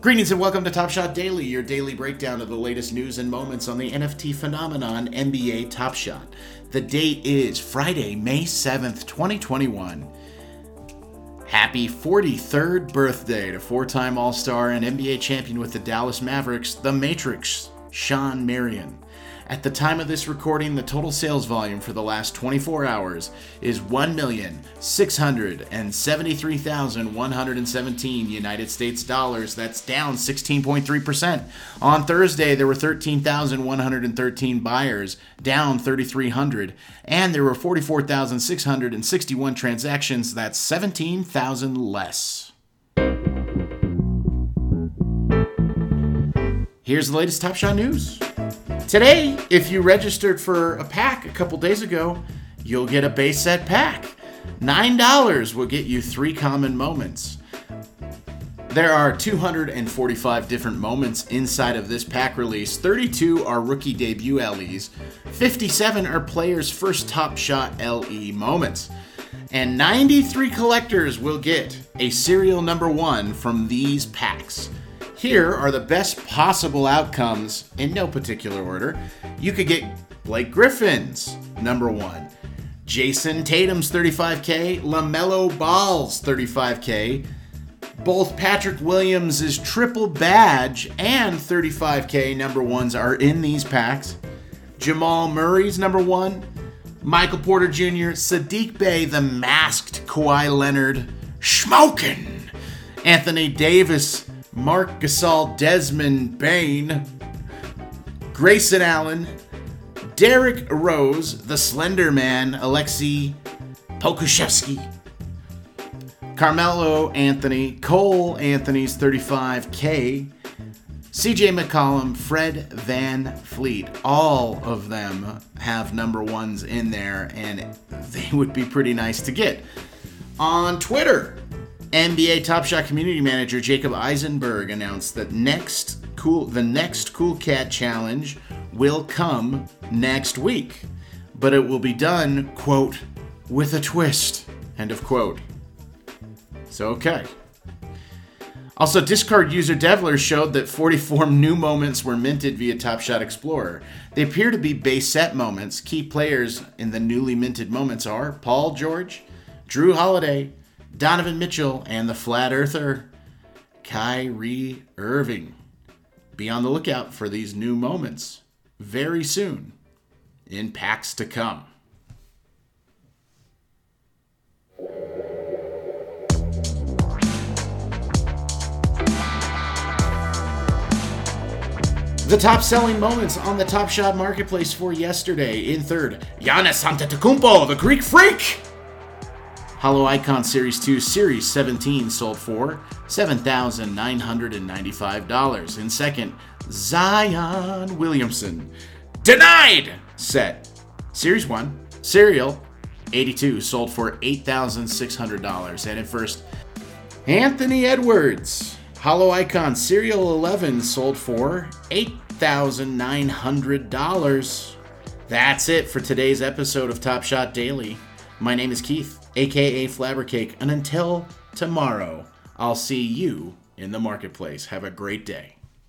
Greetings and welcome to Top Shot Daily, your daily breakdown of the latest news and moments on the NFT phenomenon NBA Top Shot. The date is Friday, May 7th, 2021. Happy 43rd birthday to four time All Star and NBA champion with the Dallas Mavericks, The Matrix, Shawn Marion. At the time of this recording, the total sales volume for the last 24 hours is 1,673,117 United States dollars. That's down 16.3%. On Thursday, there were 13,113 buyers, down 3,300, and there were 44,661 transactions. That's 17,000 less. Here's the latest Top Shot news. Today, if you registered for a pack a couple days ago, you'll get a base set pack. $9 will get you three common moments. There are 245 different moments inside of this pack release. 32 are rookie debut LEs, 57 are players' first top shot LE moments, and 93 collectors will get a serial number one from these packs. Here are the best possible outcomes in no particular order. You could get Blake Griffin's number one, Jayson Tatum's 35K, LaMelo Ball's 35K, both Patrick Williams' triple badge and 35K number ones are in these packs. Jamal Murray's number one, Michael Porter Jr., Sadiq Bey, the masked Kawhi Leonard, Schmokin, Anthony Davis, Marc Gasol, Desmond Bane, Grayson Allen, Derrick Rose, the Slender Man, Alexei Pokusevski, Carmelo Anthony, Cole Anthony's 35K, CJ McCollum, Fred VanVleet. All of them have number ones in there, and they would be pretty nice to get. On Twitter, NBA Top Shot community manager Jacob Eisenberg announced that next cool the next Cool Cat challenge will come next week, but it will be done quote with a twist end of quote. So okay. Also, Discord user Devler showed that 44 new moments were minted via Top Shot Explorer. They appear to be base set moments. Key players in the newly minted moments are Paul George, Jrue Holiday, Donovan Mitchell, and the Flat Earther, Kyrie Irving. Be on the lookout for these new moments very soon in packs to come. The top selling moments on the Top Shot Marketplace for yesterday. In third, Giannis Antetokounmpo, the Greek Freak. Holo Icon Series 2 Series 17 sold for $7,995. In second, Zion Williamson. Denied! Set. Series 1 Serial 82 sold for $8,600. And in first, Anthony Edwards. Holo Icon Serial 11 sold for $8,900. That's it for today's episode of Top Shot Daily. My name is Keith aka Flabbercake. And until tomorrow, I'll see you in the marketplace. Have a great day.